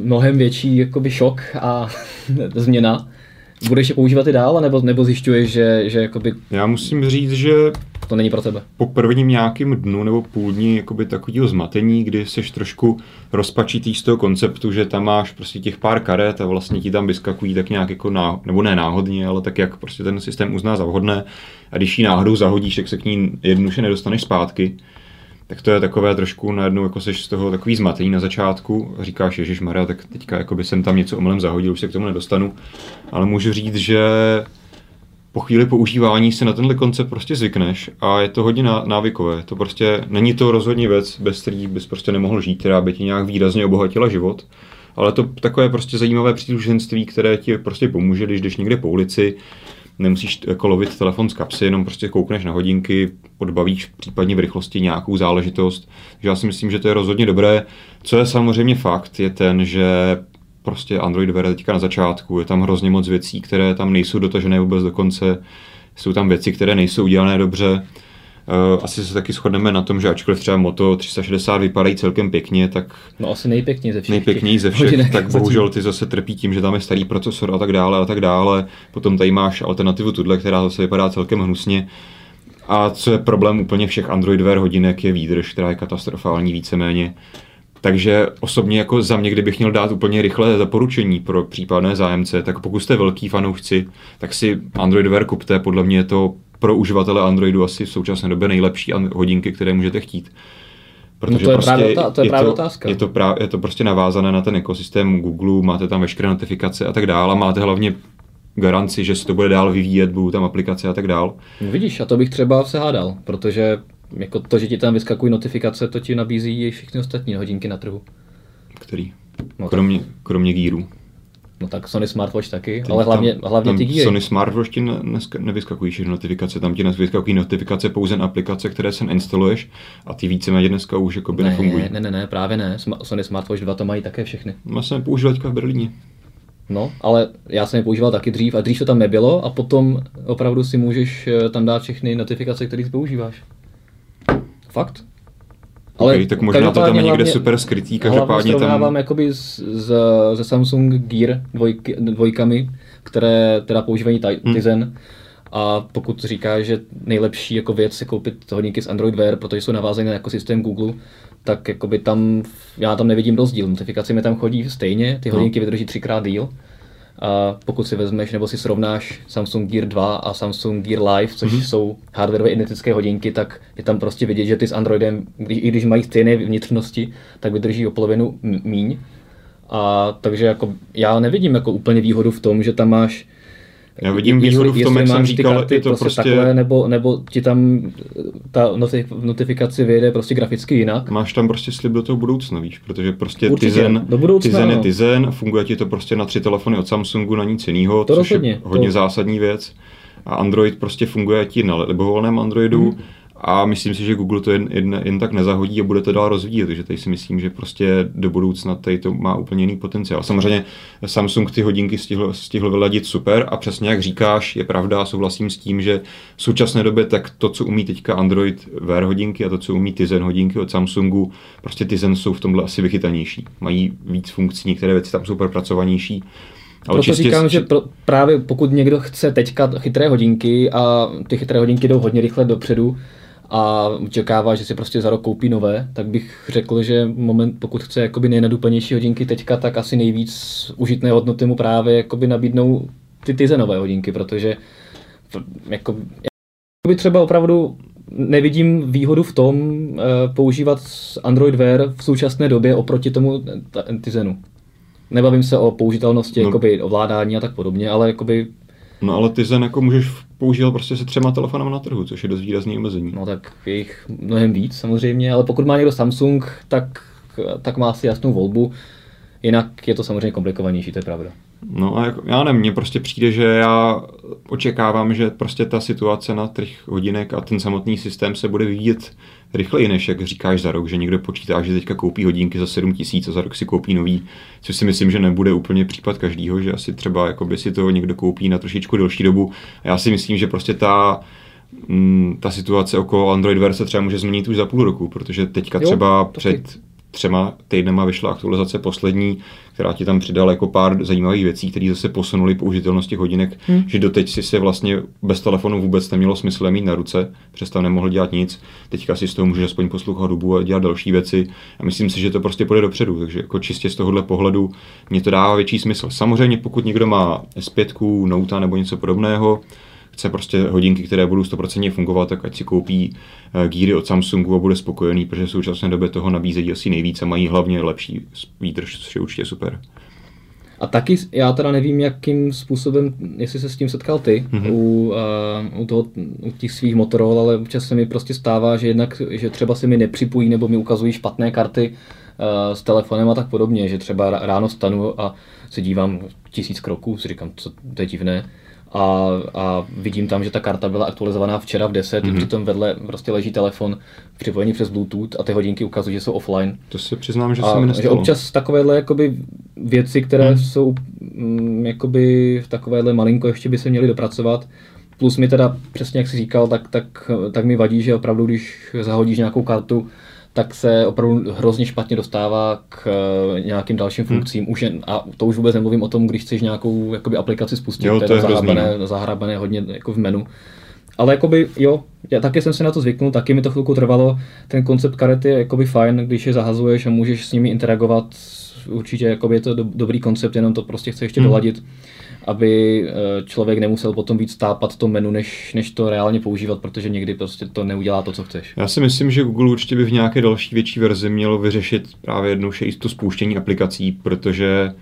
mnohem větší jakoby šok a změna. Budeš je používat i dál, nebo, nebo zjišťuješ, že, že jakoby Já musím říct, že to není pro tebe? po prvním nějakým dnu nebo půl dní jakoby takového zmatení, kdy seš trošku rozpačitý z toho konceptu, že tam máš prostě těch pár karet a vlastně ti tam vyskakují tak nějak jako ná, nebo ne náhodně, ale tak jak prostě ten systém uzná za vhodné a když ji náhodou zahodíš, tak se k ní jednoduše nedostaneš zpátky. Tak to je takové trošku najednou jako seš z toho takový zmatení na začátku. Říkáš, Ježíš Maria, tak teďka jako by jsem tam něco omylem zahodil, už se k tomu nedostanu. Ale můžu říct, že po chvíli používání si na tenhle koncept prostě zvykneš a je to hodně ná- návykové. To prostě není to rozhodně věc, bez který bys prostě nemohl žít, která by ti nějak výrazně obohatila život. Ale to takové prostě zajímavé příleženství, které ti prostě pomůže, když jdeš někde po ulici, nemusíš jako lovit telefon z kapsy, jenom prostě koukneš na hodinky, odbavíš případně v rychlosti nějakou záležitost. Takže já si myslím, že to je rozhodně dobré. Co je samozřejmě fakt, je ten, že prostě Android je teďka na začátku, je tam hrozně moc věcí, které tam nejsou dotažené vůbec do konce, jsou tam věci, které nejsou udělané dobře. Eh, Asi se taky shodneme na tom, že ačkoliv třeba Moto 360 vypadají celkem pěkně, tak No asi nejpěkněji ze všech. nejpěkněji ze všech, hodinek tak bohužel ty zase trpí tím, že tam je starý procesor a tak dále a tak dále. Potom tady máš alternativu tuhle, která zase vypadá celkem hnusně. A co je problém úplně všech Android Wear hodinek, je výdrž, která je katastrofální víceméně. Takže osobně jako za mě, kdybych měl dát úplně rychlé doporučení pro případné zájemce, tak pokud jste velký fanoušci, tak si Android Wear kupte. Podle mě je to pro uživatele Androidu asi v současné době nejlepší hodinky, které můžete chtít. No to je právě otá- to je právě to, otázka. Je to, prá, je to prostě navázané na ten ekosystém Google, máte tam veškeré notifikace a tak dále, máte hlavně garanci, že se to bude dál vyvíjet, budou tam aplikace a tak dál. No vidíš, a to bych třeba se hádal, protože jako to, že ti tam vyskakují notifikace, to ti nabízí i všechny ostatní hodinky na trhu. Který? No, kromě, kromě gírů. No tak Sony Smartwatch taky, Teď ale hlavně, tam, hlavně tam ty Geary. Sony Smartwatch ti ne, nevyskakují všechny notifikace, tam ti vyskakují notifikace pouze na aplikace, které se instaluješ a ty víceméně dneska už jakoby ne, nefungují. ne, ne, ne, právě ne. Sony Smartwatch 2 to mají také všechny. Já jsem je používal teďka v Berlíně. No, ale já jsem je používal taky dřív a dřív to tam nebylo a potom opravdu si můžeš eh, tam dát všechny notifikace, které používáš. Fakt. Okay, tak možná to tam je někde super skrytý, Hlavně každopádně srovnávám tam... jakoby z, z, ze Samsung Gear dvojky, dvojkami, které teda používají Hmm. Tizen. A pokud říkáš, že nejlepší jako věc je koupit hodinky z Android Wear, protože jsou navázané na ekosystém Google, tak jakoby tam, já tam nevidím rozdíl. Notifikace mi tam chodí stejně, ty No. hodinky vydrží třikrát díl. A pokud si vezmeš nebo si srovnáš Samsung Gear 2 a Samsung Gear Live, což Mhm. jsou hardwareové identické hodinky, tak je tam prostě vidět, že ty s Androidem, když, i když mají stejné vnitřnosti, tak vydrží o polovinu míň. A takže jako já nevidím jako úplně výhodu v tom, že tam máš Já vidím výhodu v tom, jak jsem říkal, karty je to prostě... takhle, nebo, nebo ti tam ta notif- notifikace vyjede prostě graficky jinak. Máš tam prostě slib do toho budoucna, víš, protože prostě Určitě, Tizen, do budoucna, Tizen je ano. Tizen, funguje ti to prostě na tři telefony od Samsungu, na nic jiného, To což rozhodně, je hodně to- zásadní věc. A Android prostě funguje ti na libovolném Androidu Mhm. A myslím si, že Google to jen, jen, jen tak nezahodí a bude to dál rozvíjet, takže tady si myslím, že prostě do budoucna tady to má úplně jiný potenciál. Samozřejmě Samsung ty hodinky stihl, stihl vyladit super a přesně jak říkáš, je pravda, souhlasím s tím, že v současné době tak to, co umí teďka Android Wear hodinky a to, co umí Tizen hodinky od Samsungu, prostě Tizen jsou v tomhle asi vychytanější. Mají víc funkcí, některé věci tam jsou propracovanější. Ale Proto říkám, že pro, právě pokud někdo chce teďka chytré hodinky a ty chytré hodinky jdou hodně rychle dopředu a očekává, že si prostě za rok koupí nové, tak bych řekl, že moment, pokud chce jakoby nejnadupanější hodinky teďka, tak asi nejvíc užitné hodnoty mu právě jakoby nabídnou ty Tizenové hodinky, protože jako, jakoby třeba opravdu nevidím výhodu v tom uh, používat Android Wear v současné době oproti tomu Tizenu. Nebavím se o použitelnosti, no. jakoby ovládání a tak podobně, ale jakoby No ale ty zen jako můžeš používat prostě se třema telefonama na trhu, což je dost výrazný omezení. No tak je jich mnohem víc samozřejmě, ale pokud má někdo Samsung, tak, tak má asi jasnou volbu. Jinak je to samozřejmě komplikovanější, to je pravda. No a jako, já nevím, mně prostě přijde, že já očekávám, že prostě ta situace na trh hodinek a ten samotný systém se bude vyvíjet rychleji, než jak říkáš za rok, že někdo počítá, že teďka koupí hodinky za 7 tisíc a za rok si koupí nový, což si myslím, že nebude úplně případ každýho, že asi třeba jakoby si to někdo koupí na trošičku delší dobu. A já si myslím, že prostě ta mm, ta situace okolo Android verze třeba může změnit už za půl roku, protože teďka jo, třeba taky. před třema týdnama vyšla aktualizace poslední, která ti tam přidala jako pár zajímavých věcí, které zase posunuly použitelnost těch hodinek, hmm. že doteď si se vlastně bez telefonu vůbec nemělo smysl mít na ruce, přesto nemohl dělat nic. Teďka si z toho můžeš aspoň poslouchat dubu a dělat další věci. A myslím si, že to prostě půjde dopředu, takže jako čistě z tohohle pohledu mě to dává větší smysl. Samozřejmě, pokud někdo má S5, Note nebo něco podobného, chce prostě hodinky, které budou 100% fungovat, tak ať si koupí eh, gíry od Samsungu a bude spokojený, protože v současné době toho nabízejí asi nejvíc a mají hlavně lepší výdrž, což je určitě super. A taky já teda nevím, jakým způsobem, jestli se s tím setkal ty mm-hmm. u, uh, u, toho, u těch svých Motorola, ale občas se mi prostě stává, že jednak, že třeba se mi nepřipojí nebo mi ukazují špatné karty uh, s telefonem a tak podobně, že třeba ráno stanu a se dívám tisíc kroků, si říkám, co to je divné, a, a vidím tam, že ta karta byla aktualizovaná včera v 10, mm-hmm. přitom vedle prostě leží telefon připojený přes Bluetooth a ty hodinky ukazují, že jsou offline. To se přiznám, že a, se mi nestalo. Že občas takovéhle jakoby věci, které mm. jsou mm, jakoby v takovéhle malinko ještě by se měly dopracovat. Plus mi teda, přesně jak jsi říkal, tak, tak, tak mi vadí, že opravdu, když zahodíš nějakou kartu, tak se opravdu hrozně špatně dostává k eh, nějakým dalším hmm. funkcím. Už jen, a to už vůbec nemluvím o tom, když chceš nějakou jakoby, aplikaci spustit, jo, to je zahrabané, no. zahrabané hodně jako v menu. Ale jakoby, jo, já taky jsem se na to zvyknul, taky mi to chvilku trvalo. Ten koncept karet je jakoby fajn, když je zahazuješ a můžeš s nimi interagovat. Určitě jakoby je to do, dobrý koncept, jenom to prostě chce ještě hmm. doladit aby eh, člověk nemusel potom víc stápat to menu, než, než to reálně používat, protože někdy prostě to neudělá to, co chceš. Já si myslím, že Google určitě by v nějaké další větší verzi mělo vyřešit právě jednou to spouštění aplikací, protože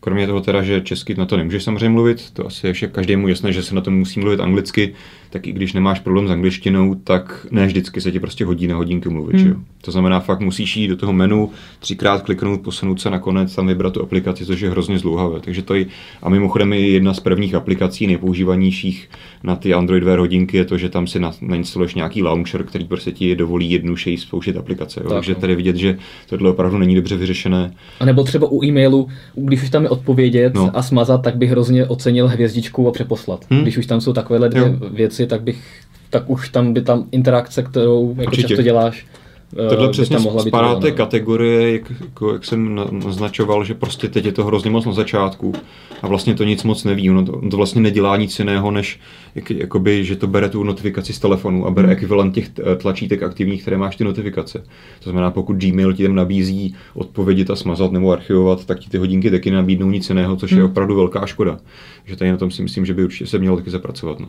Kromě toho teda, že česky na to nemůžeš samozřejmě mluvit, to asi je každému jasné, že se na to musí mluvit anglicky, tak i když nemáš problém s angličtinou, tak ne vždycky se ti prostě hodí na hodinky mluvit. Hmm. Že jo? To znamená, fakt musíš jít do toho menu, třikrát kliknout, posunout se nakonec, tam vybrat tu aplikaci, což je hrozně zlouhavé. Takže to je, a mimochodem je jedna z prvních aplikací nejpoužívanějších na ty Android Wear hodinky je to, že tam si nainstaluješ nějaký launcher, který prostě ti dovolí jednodušeji spouštět aplikace. Jo? Takže no. tady vidět, že tohle opravdu není dobře vyřešené. A nebo třeba u e-mailu, když už tam je odpovědět no. a smazat, tak bych hrozně ocenil hvězdičku a přeposlat. Hmm. Když už tam jsou takovéhle dvě jo. Věci, tak bych tak už tam by tam interakce, kterou jako často děláš, Tohle přesně mohla být spadá té kategorie, jak, jako, jak jsem naznačoval, že prostě teď je to hrozně moc na začátku a vlastně to nic moc neví. Ono to, ono to vlastně nedělá nic jiného, než jak, jakoby, že to bere tu notifikaci z telefonu a bere hmm. ekvivalent těch tlačítek aktivních, které máš ty notifikace. To znamená, pokud Gmail ti tam nabízí odpovědět a smazat nebo archivovat, tak ti ty hodinky taky nabídnou nic jiného, což hmm. je opravdu velká škoda. že tady na tom si myslím, že by určitě se mělo taky zapracovat. No.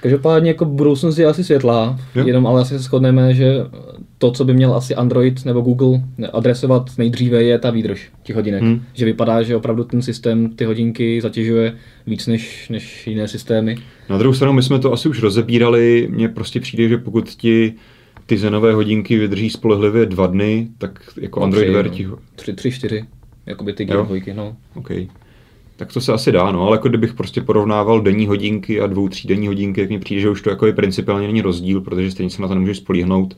Každopádně jako budoucnost je asi světlá, jo. jenom ale asi se shodneme, že to, co by měl asi Android nebo Google adresovat nejdříve, je ta výdrž těch hodinek. Hmm. Že vypadá, že opravdu ten systém ty hodinky zatěžuje víc než, než jiné systémy. Na druhou stranu, my jsme to asi už rozebírali, mně prostě přijde, že pokud ti ty zenové hodinky vydrží spolehlivě dva dny, tak jako no, Android Wear ti... Tři, tři, čtyři, jakoby ty G2, no. Okay. Tak to se asi dá, no, ale jako kdybych prostě porovnával denní hodinky a dvou, třídenní hodinky, tak mi přijde, že už to jako je principiálně není rozdíl, protože stejně se na to nemůžeš spolíhnout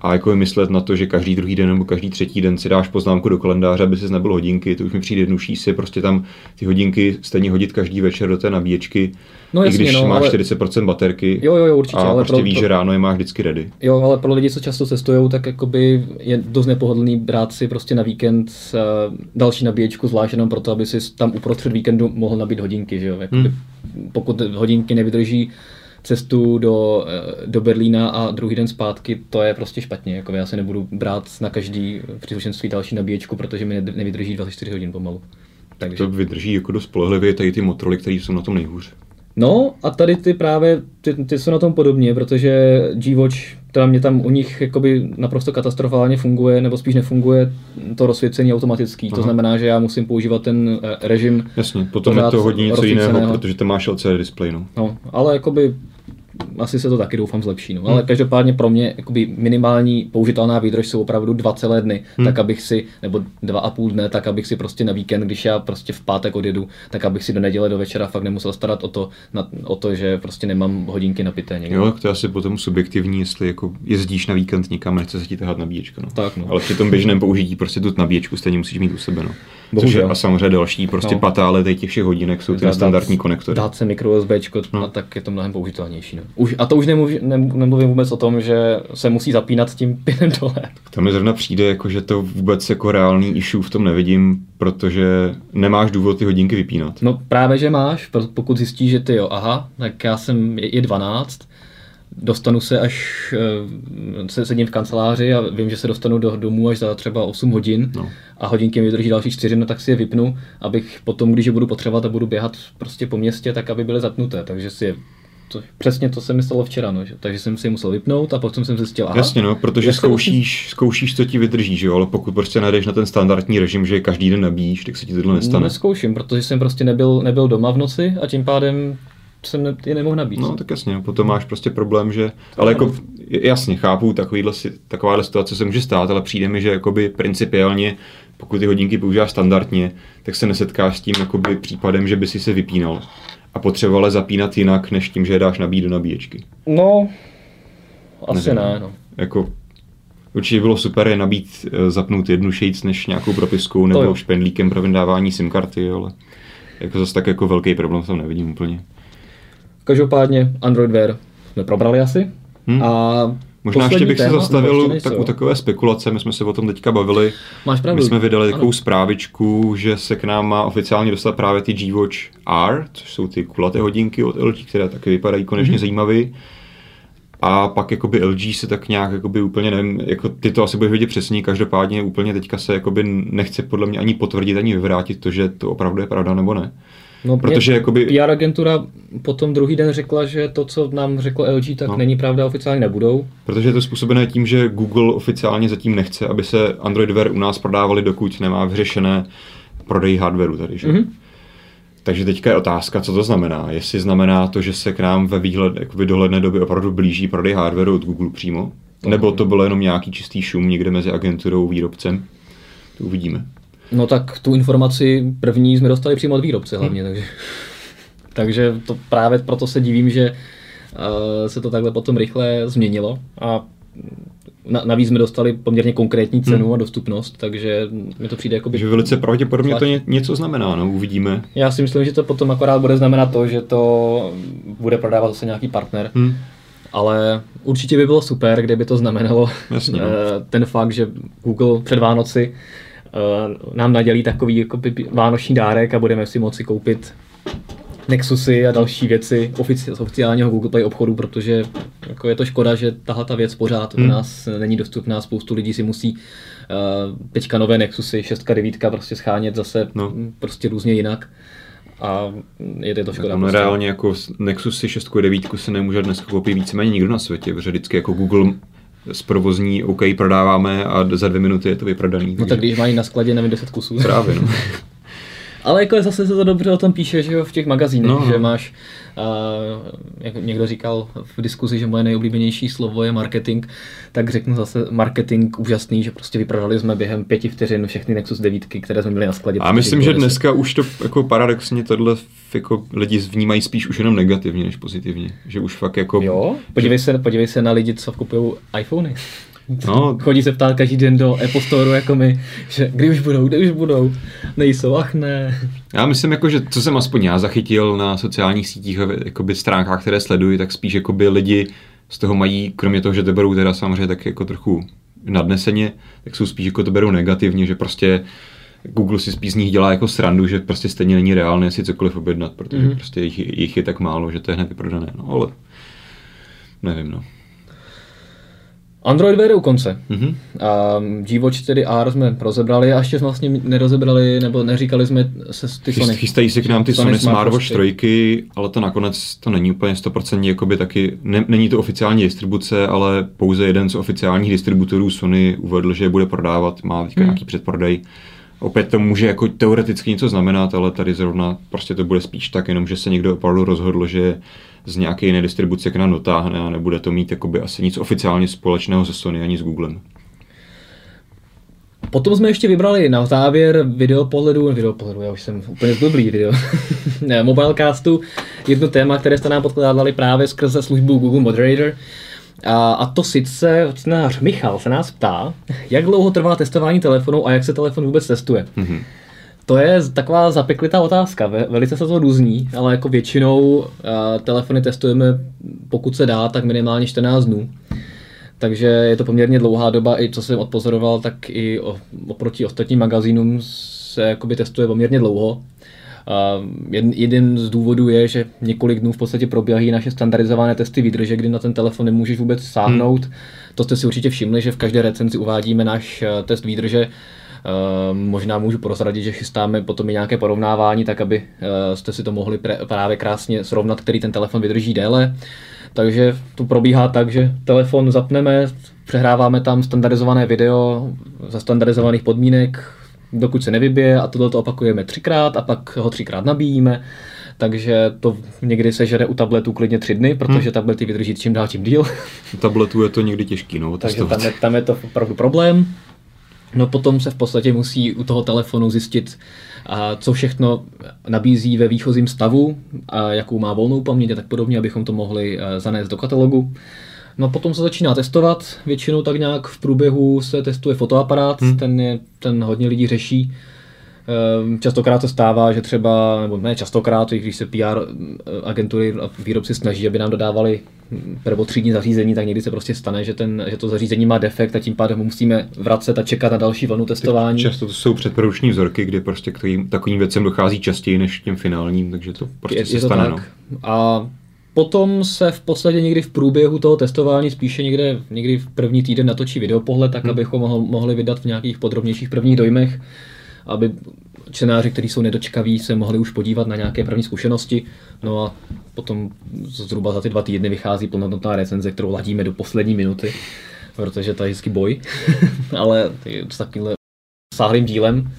a jako myslet na to, že každý druhý den nebo každý třetí den si dáš poznámku do kalendáře, aby si nebyl hodinky, to už mi přijde jednodušší si prostě tam ty hodinky stejně hodit každý večer do té nabíječky, no, jasně, i když no, máš ale... 40% baterky jo, jo, jo, určitě, a ale prostě pro, víš, že ráno je máš vždycky ready. Jo, ale pro lidi, co často cestují, tak jakoby je dost nepohodlný brát si prostě na víkend uh, další nabíječku, zvlášť jenom proto, aby si tam uprostřed víkendu mohl nabít hodinky, že jo? Jakoby, hmm. Pokud hodinky nevydrží cestu do, eh, do Berlína a druhý den zpátky, to je prostě špatně. Jako já se nebudu brát na každý příslušenství další nabíječku, protože mi nevydrží 24 hodin pomalu. Takže. To vydrží jako dost spolehlivě tady ty motory, které jsou na tom nejhůř. No a tady ty právě, ty, ty jsou na tom podobně, protože G-Watch, teda mě tam u nich jakoby naprosto katastrofálně funguje, nebo spíš nefunguje to rozsvícení automatický. Aha. To znamená, že já musím používat ten eh, režim. Jasně, potom je to hodně něco jiného, protože to máš LCD display. No. no ale jakoby asi se to taky doufám zlepší. No. Hmm. Ale každopádně pro mě jakoby minimální použitelná výdrž jsou opravdu dva celé dny, hmm. tak abych si, nebo dva a půl dne, tak abych si prostě na víkend, když já prostě v pátek odjedu, tak abych si do neděle do večera fakt nemusel starat o to, na, o to že prostě nemám hodinky napité někde. Jo, to je asi potom subjektivní, jestli jako jezdíš na víkend někam, nechce se ti tahat nabíječka. No. Tak, no. Ale při tom běžném použití prostě tu nabíječku stejně musíš mít u sebe. No. Bohužel. Což je a samozřejmě další prostě no. patále těch všech hodinek jsou ty standardní konektory. Dát se mikro USB, no. tak je to mnohem použitelnější. No. Už, a to už nemluví, nemluvím vůbec o tom, že se musí zapínat tím pinem dole. Tam mi zrovna přijde, jako, že to vůbec jako reálný issue v tom nevidím, protože nemáš důvod ty hodinky vypínat. No právě, že máš, pokud zjistíš, že ty jo, aha, tak já jsem, je, je 12, dostanu se až, eh, se sedím v kanceláři a vím, že se dostanu do domu až za třeba 8 hodin no. a hodinky mi vydrží další 4, no tak si je vypnu, abych potom, když je budu potřebovat a budu běhat prostě po městě, tak aby byly zapnuté, takže si je to, přesně to se mi stalo včera, no, že, takže jsem si je musel vypnout a potom jsem zjistil, aha, Jasně, no, protože zkoušíš, zkoušíš, co ti vydrží, že jo, ale pokud prostě najdeš na ten standardní režim, že každý den nabíjíš, tak se ti tohle nestane. No, neskouším, protože jsem prostě nebyl, nebyl doma v noci a tím pádem jsem ne, je nemohl nabít. No tak jasně, potom máš prostě problém, že, ale jako jasně, chápu, takovýhle, takováhle situace se může stát, ale přijde mi, že jakoby principiálně, pokud ty hodinky používáš standardně, tak se nesetkáš s tím jakoby případem, že by si se vypínal a potřeboval zapínat jinak, než tím, že je dáš nabít do nabíječky. No, asi Nevím, ne, no. Jako, určitě bylo super je nabít, eh, zapnout jednu shades než nějakou propiskou nebo špendlíkem pro vydávání SIM karty, ale jako zase tak jako velký problém tam nevidím úplně. Každopádně Android Wear jsme probrali asi. Hmm. A Možná ještě bych se zastavil tak u takové spekulace, my jsme se o tom teďka bavili. Máš pravdu. My jsme vydali ano. takovou zprávičku, že se k nám má oficiálně dostat právě ty G-Watch R, což jsou ty kulaté hodinky od LG, které taky vypadají konečně mm-hmm. zajímavé. A pak jakoby LG se tak nějak jakoby úplně nevím, jako ty to asi budeš vidět přesně, každopádně úplně teďka se jakoby nechce podle mě ani potvrdit, ani vyvrátit to, že to opravdu je pravda nebo ne. No, Protože jakoby... PR agentura potom druhý den řekla, že to, co nám řekl LG, tak no. není pravda, oficiálně nebudou. Protože je to způsobené tím, že Google oficiálně zatím nechce, aby se Android Wear u nás prodávali, dokud nemá vyřešené prodej hardwareu tady, že? Mm-hmm. Takže teďka je otázka, co to znamená. Jestli znamená to, že se k nám ve výhled, jakoby dohledné době opravdu blíží prodej hardwareu od Google přímo, to nebo to bylo jenom nějaký čistý šum někde mezi agenturou a výrobcem. To uvidíme. No tak tu informaci první jsme dostali přímo od výrobce hlavně, hmm. takže, takže to právě proto se divím, že uh, se to takhle potom rychle změnilo a na, navíc jsme dostali poměrně konkrétní cenu hmm. a dostupnost, takže mi to přijde jako by... Že velice pravděpodobně to ně, něco znamená, no, uvidíme. Já si myslím, že to potom akorát bude znamenat to, že to bude prodávat zase nějaký partner. Hmm. Ale určitě by bylo super, kdyby to znamenalo Jasně, no. Eh, ten fakt, že Google před Vánoci nám nadělí takový jako vánoční dárek a budeme si moci koupit Nexusy a další věci ofici- z oficiálního Google Play obchodu, protože jako je to škoda, že tahle ta věc pořád hmm. u nás není dostupná. Spoustu lidí si musí uh, teďka nové Nexusy 6 9 prostě schánět zase no. prostě různě jinak. A je to škoda. No, prostě. reálně jako Nexusy 6 9 se nemůže dnes koupit víceméně nikdo na světě, protože vždycky jako Google z provozní OK prodáváme a za dvě minuty je to vyprodaný. No tak když mají na skladě nevím 10 kusů. Právě, no. Ale jako zase se to dobře o tom píše, že jo, v těch magazínech, no, no. že máš, uh, jak někdo říkal v diskuzi, že moje nejoblíbenější slovo je marketing, tak řeknu zase marketing úžasný, že prostě vyprodali jsme během pěti vteřin všechny Nexus 9, které jsme měli na skladě. A myslím, že dneska už to jako paradoxně tohle jako lidi vnímají spíš už jenom negativně než pozitivně. Že už fakt jako... Jo, podívej se, podívej se na lidi, co kupují iPhony. No. Chodí se ptát každý den do Apple Store jako my, že kdy už budou, kdy už budou. Nejsou, ach ne. Já myslím, jako, že co jsem aspoň já zachytil na sociálních sítích a jakoby stránkách, které sleduji, tak spíš jakoby lidi z toho mají, kromě toho, že to berou teda samozřejmě tak jako trochu nadneseně, tak jsou spíš jako to berou negativně, že prostě Google si spíš z nich dělá jako srandu, že prostě stejně není reálné si cokoliv objednat, protože mm-hmm. prostě jich, jich, je tak málo, že to je hned vyprodané. No ale nevím, no. Android Wear je u konce. Mhm. A G-Watch 4R jsme rozebrali a ještě jsme vlastně nerozebrali, nebo neříkali jsme se ty Sony. Chystají se k nám ty Sony Sony Smartwatch Smartwatch 3, ale to nakonec to není úplně 100% jakoby taky, ne, není to oficiální distribuce, ale pouze jeden z oficiálních distributorů Sony uvedl, že je bude prodávat, má teďka Hmm. nějaký předprodej. Opět to může jako teoreticky něco znamenat, ale tady zrovna prostě to bude spíš tak, jenom že se někdo opravdu rozhodl, že z nějaké jiné distribuce k nám dotáhne a nebude to mít jakoby asi nic oficiálně společného se Sony ani s Googlem. Potom jsme ještě vybrali na závěr videopohledu, videopohledu, já už jsem úplně zblblý video, ne, mobilecastu, jedno téma, které jste nám podkládali právě skrze službu Google Moderator. A, a to sice čtenář Michal se nás ptá, jak dlouho trvá testování telefonu a jak se telefon vůbec testuje. Mhm. To je taková zapeklitá otázka, ve- velice se to různí, ale jako většinou uh, telefony testujeme, pokud se dá, tak minimálně 14 dnů. Takže je to poměrně dlouhá doba, i co jsem odpozoroval, tak i oproti ostatním magazínům se jakoby testuje poměrně dlouho. Jeden, jeden z důvodů je, že několik dnů v podstatě probíhají naše standardizované testy výdrže, kdy na ten telefon nemůžeš vůbec sáhnout. Hmm. To jste si určitě všimli, že v každé recenzi uvádíme náš eh, test výdrže. Uh, možná můžu prozradit, že chystáme potom i nějaké porovnávání, tak aby uh, jste si to mohli právě krásně srovnat, který ten telefon vydrží déle. Takže to probíhá tak, že telefon zapneme, přehráváme tam standardizované video za standardizovaných podmínek, dokud se nevybije a tohle to opakujeme třikrát a pak ho třikrát nabíjíme. Takže to někdy se žere u tabletů klidně tři dny, protože Hmm. tablety vydrží čím dál tím díl. U tabletu je to někdy těžký, no, Takže tam je, tam je to opravdu problém. No potom se v podstatě musí u toho telefonu zjistit, a co všechno nabízí ve výchozím stavu, a jakou má volnou paměť a tak podobně, abychom to mohli eh, zanést do katalogu. No potom se začíná testovat, většinou tak nějak v průběhu se testuje fotoaparát, hmm. ten, je, ten hodně lidí řeší. Ehm, Častokrát se stává, že třeba, nebo ne častokrát, i když se PR agentury a výrobci snaží, aby nám dodávali prvotřídní zařízení, tak někdy se prostě stane, že, ten, že to zařízení má defekt a tím pádem ho musíme vracet a čekat na další vlnu testování. Často to jsou předprodukční vzorky, kdy prostě k takovým, takovým věcem dochází častěji než k těm finálním, takže to prostě je, se je to stane. tak. No. A potom se v podstatě někdy v průběhu toho testování, spíše někde, někdy v první týden natočí videopohled, tak Hmm. abychom mohl, mohli vydat v nějakých podrobnějších prvních dojmech, aby čtenáři, kteří jsou nedočkaví, se mohli už podívat na nějaké první zkušenosti. No a potom zhruba za ty dva týdny vychází plnohodnotná recenze, kterou ladíme do poslední minuty, protože to je vždycky boj, ale s takovýmhle sáhlým dílem.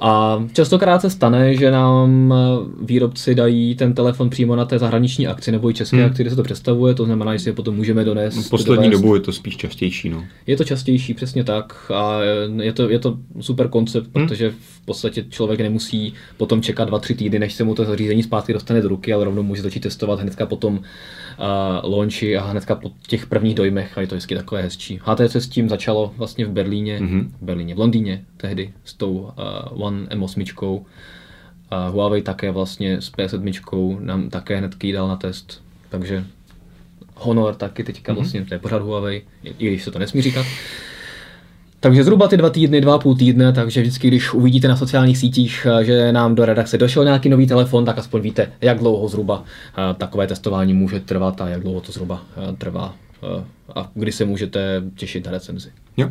A častokrát se stane, že nám eh, výrobci dají ten telefon přímo na té zahraniční akci nebo i české Hmm. akci, kde se to představuje, to znamená, že si je potom můžeme donést. V poslední dovést. dobu je to spíš častější. No. Je to častější, přesně tak. A eh, je to, je to super koncept, Hmm. protože v podstatě člověk nemusí potom čekat dva, tři týdny, než se mu to zařízení zpátky dostane do ruky, ale rovnou může začít testovat hnedka potom uh, launchi a hnedka po těch prvních dojmech a je to vždycky takové hezčí. HTC s tím začalo vlastně v Berlíně, Mhm. v Berlíně, v Londýně tehdy s tou uh, One M8. A Huawei také vlastně s P7 nám také hnedky dal na test, takže Honor taky teďka vlastně, to je pořád Huawei, i i když se to nesmí říkat. Takže zhruba ty dva týdny, dva a půl týdne, takže vždycky, když uvidíte na sociálních sítích, eh, že nám do redakce došel nějaký nový telefon, tak aspoň víte, jak dlouho zhruba eh, takové testování může trvat a jak dlouho to zhruba eh, trvá a kdy se můžete těšit na recenzi. Jo.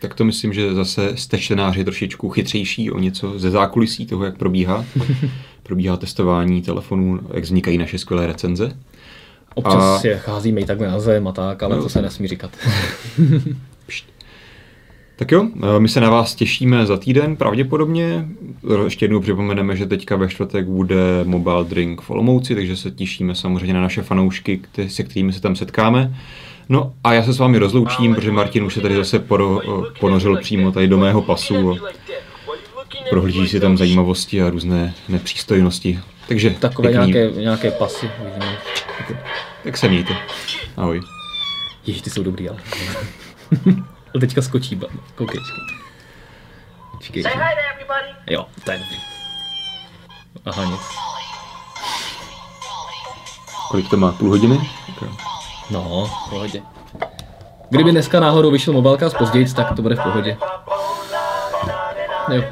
Tak to myslím, že zase jste čtenáři trošičku chytřejší o něco ze zákulisí toho, jak probíhá. probíhá testování telefonů, jak vznikají naše skvělé recenze. Občas a... je cházíme i takhle na zem a tak, ale No. to se nesmí říkat. Tak jo, eh, my se na vás těšíme za týden pravděpodobně. Ještě jednou připomeneme, že teďka ve čtvrtek bude Mobile Drink v Olomouci, takže se těšíme samozřejmě na naše fanoušky, se kterými se tam setkáme. No a já se s vámi rozloučím, protože Martin už se tady zase poro, eh, ponořil přímo tady do mého pasu prohlíží si tam zajímavosti a různé nepřístojnosti. Takže Takové pěkný, nějaké, nějaké pasy. uvidíme. tak se mějte. Ahoj. Ježiš, ty jsou dobrý, ale. A teďka skočí, ba- koukej. Počkej. Say hi to everybody. Jo, to je dobrý. Aha, nic. Kolik to má? Půl hodiny? Jo. No, v pohodě. Kdyby dneska náhodou vyšel mobilka později, tak to bude v pohodě. Jo,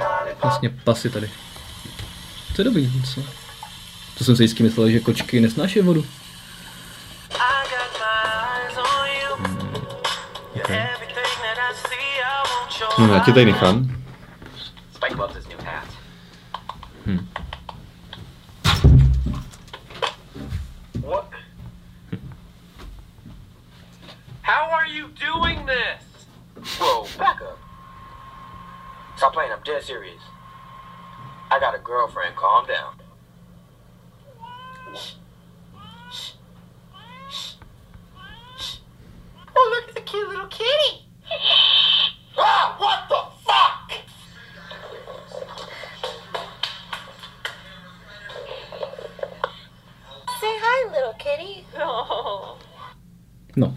vlastně pasy tady. To je dobrý, co? To jsem si vždycky myslel, že kočky nesnáší vodu. No, já tě tady nechám. Spike loves his new hat. What? How are you doing this? Whoa, back up. Stop playing, I'm dead serious. I got a girlfriend, calm down. Oh, look at the cute little kitty. ah, what the fuck? Say hi, little kitty. Oh. No.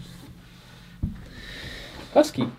Hezký.